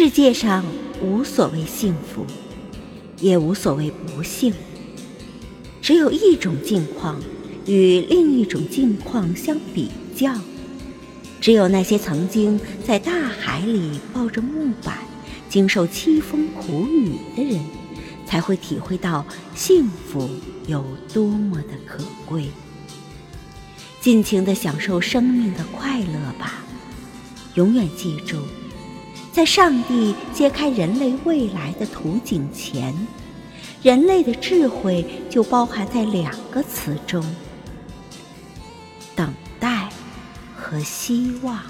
世界上无所谓幸福，也无所谓不幸，只有一种境况与另一种境况相比较。只有那些曾经在大海里抱着木板，经受凄风苦雨的人，才会体会到幸福有多么的可贵。尽情地享受生命的快乐吧，永远记住。在上帝揭开人类未来的图景前，人类的智慧就包含在两个词中：等待和希望。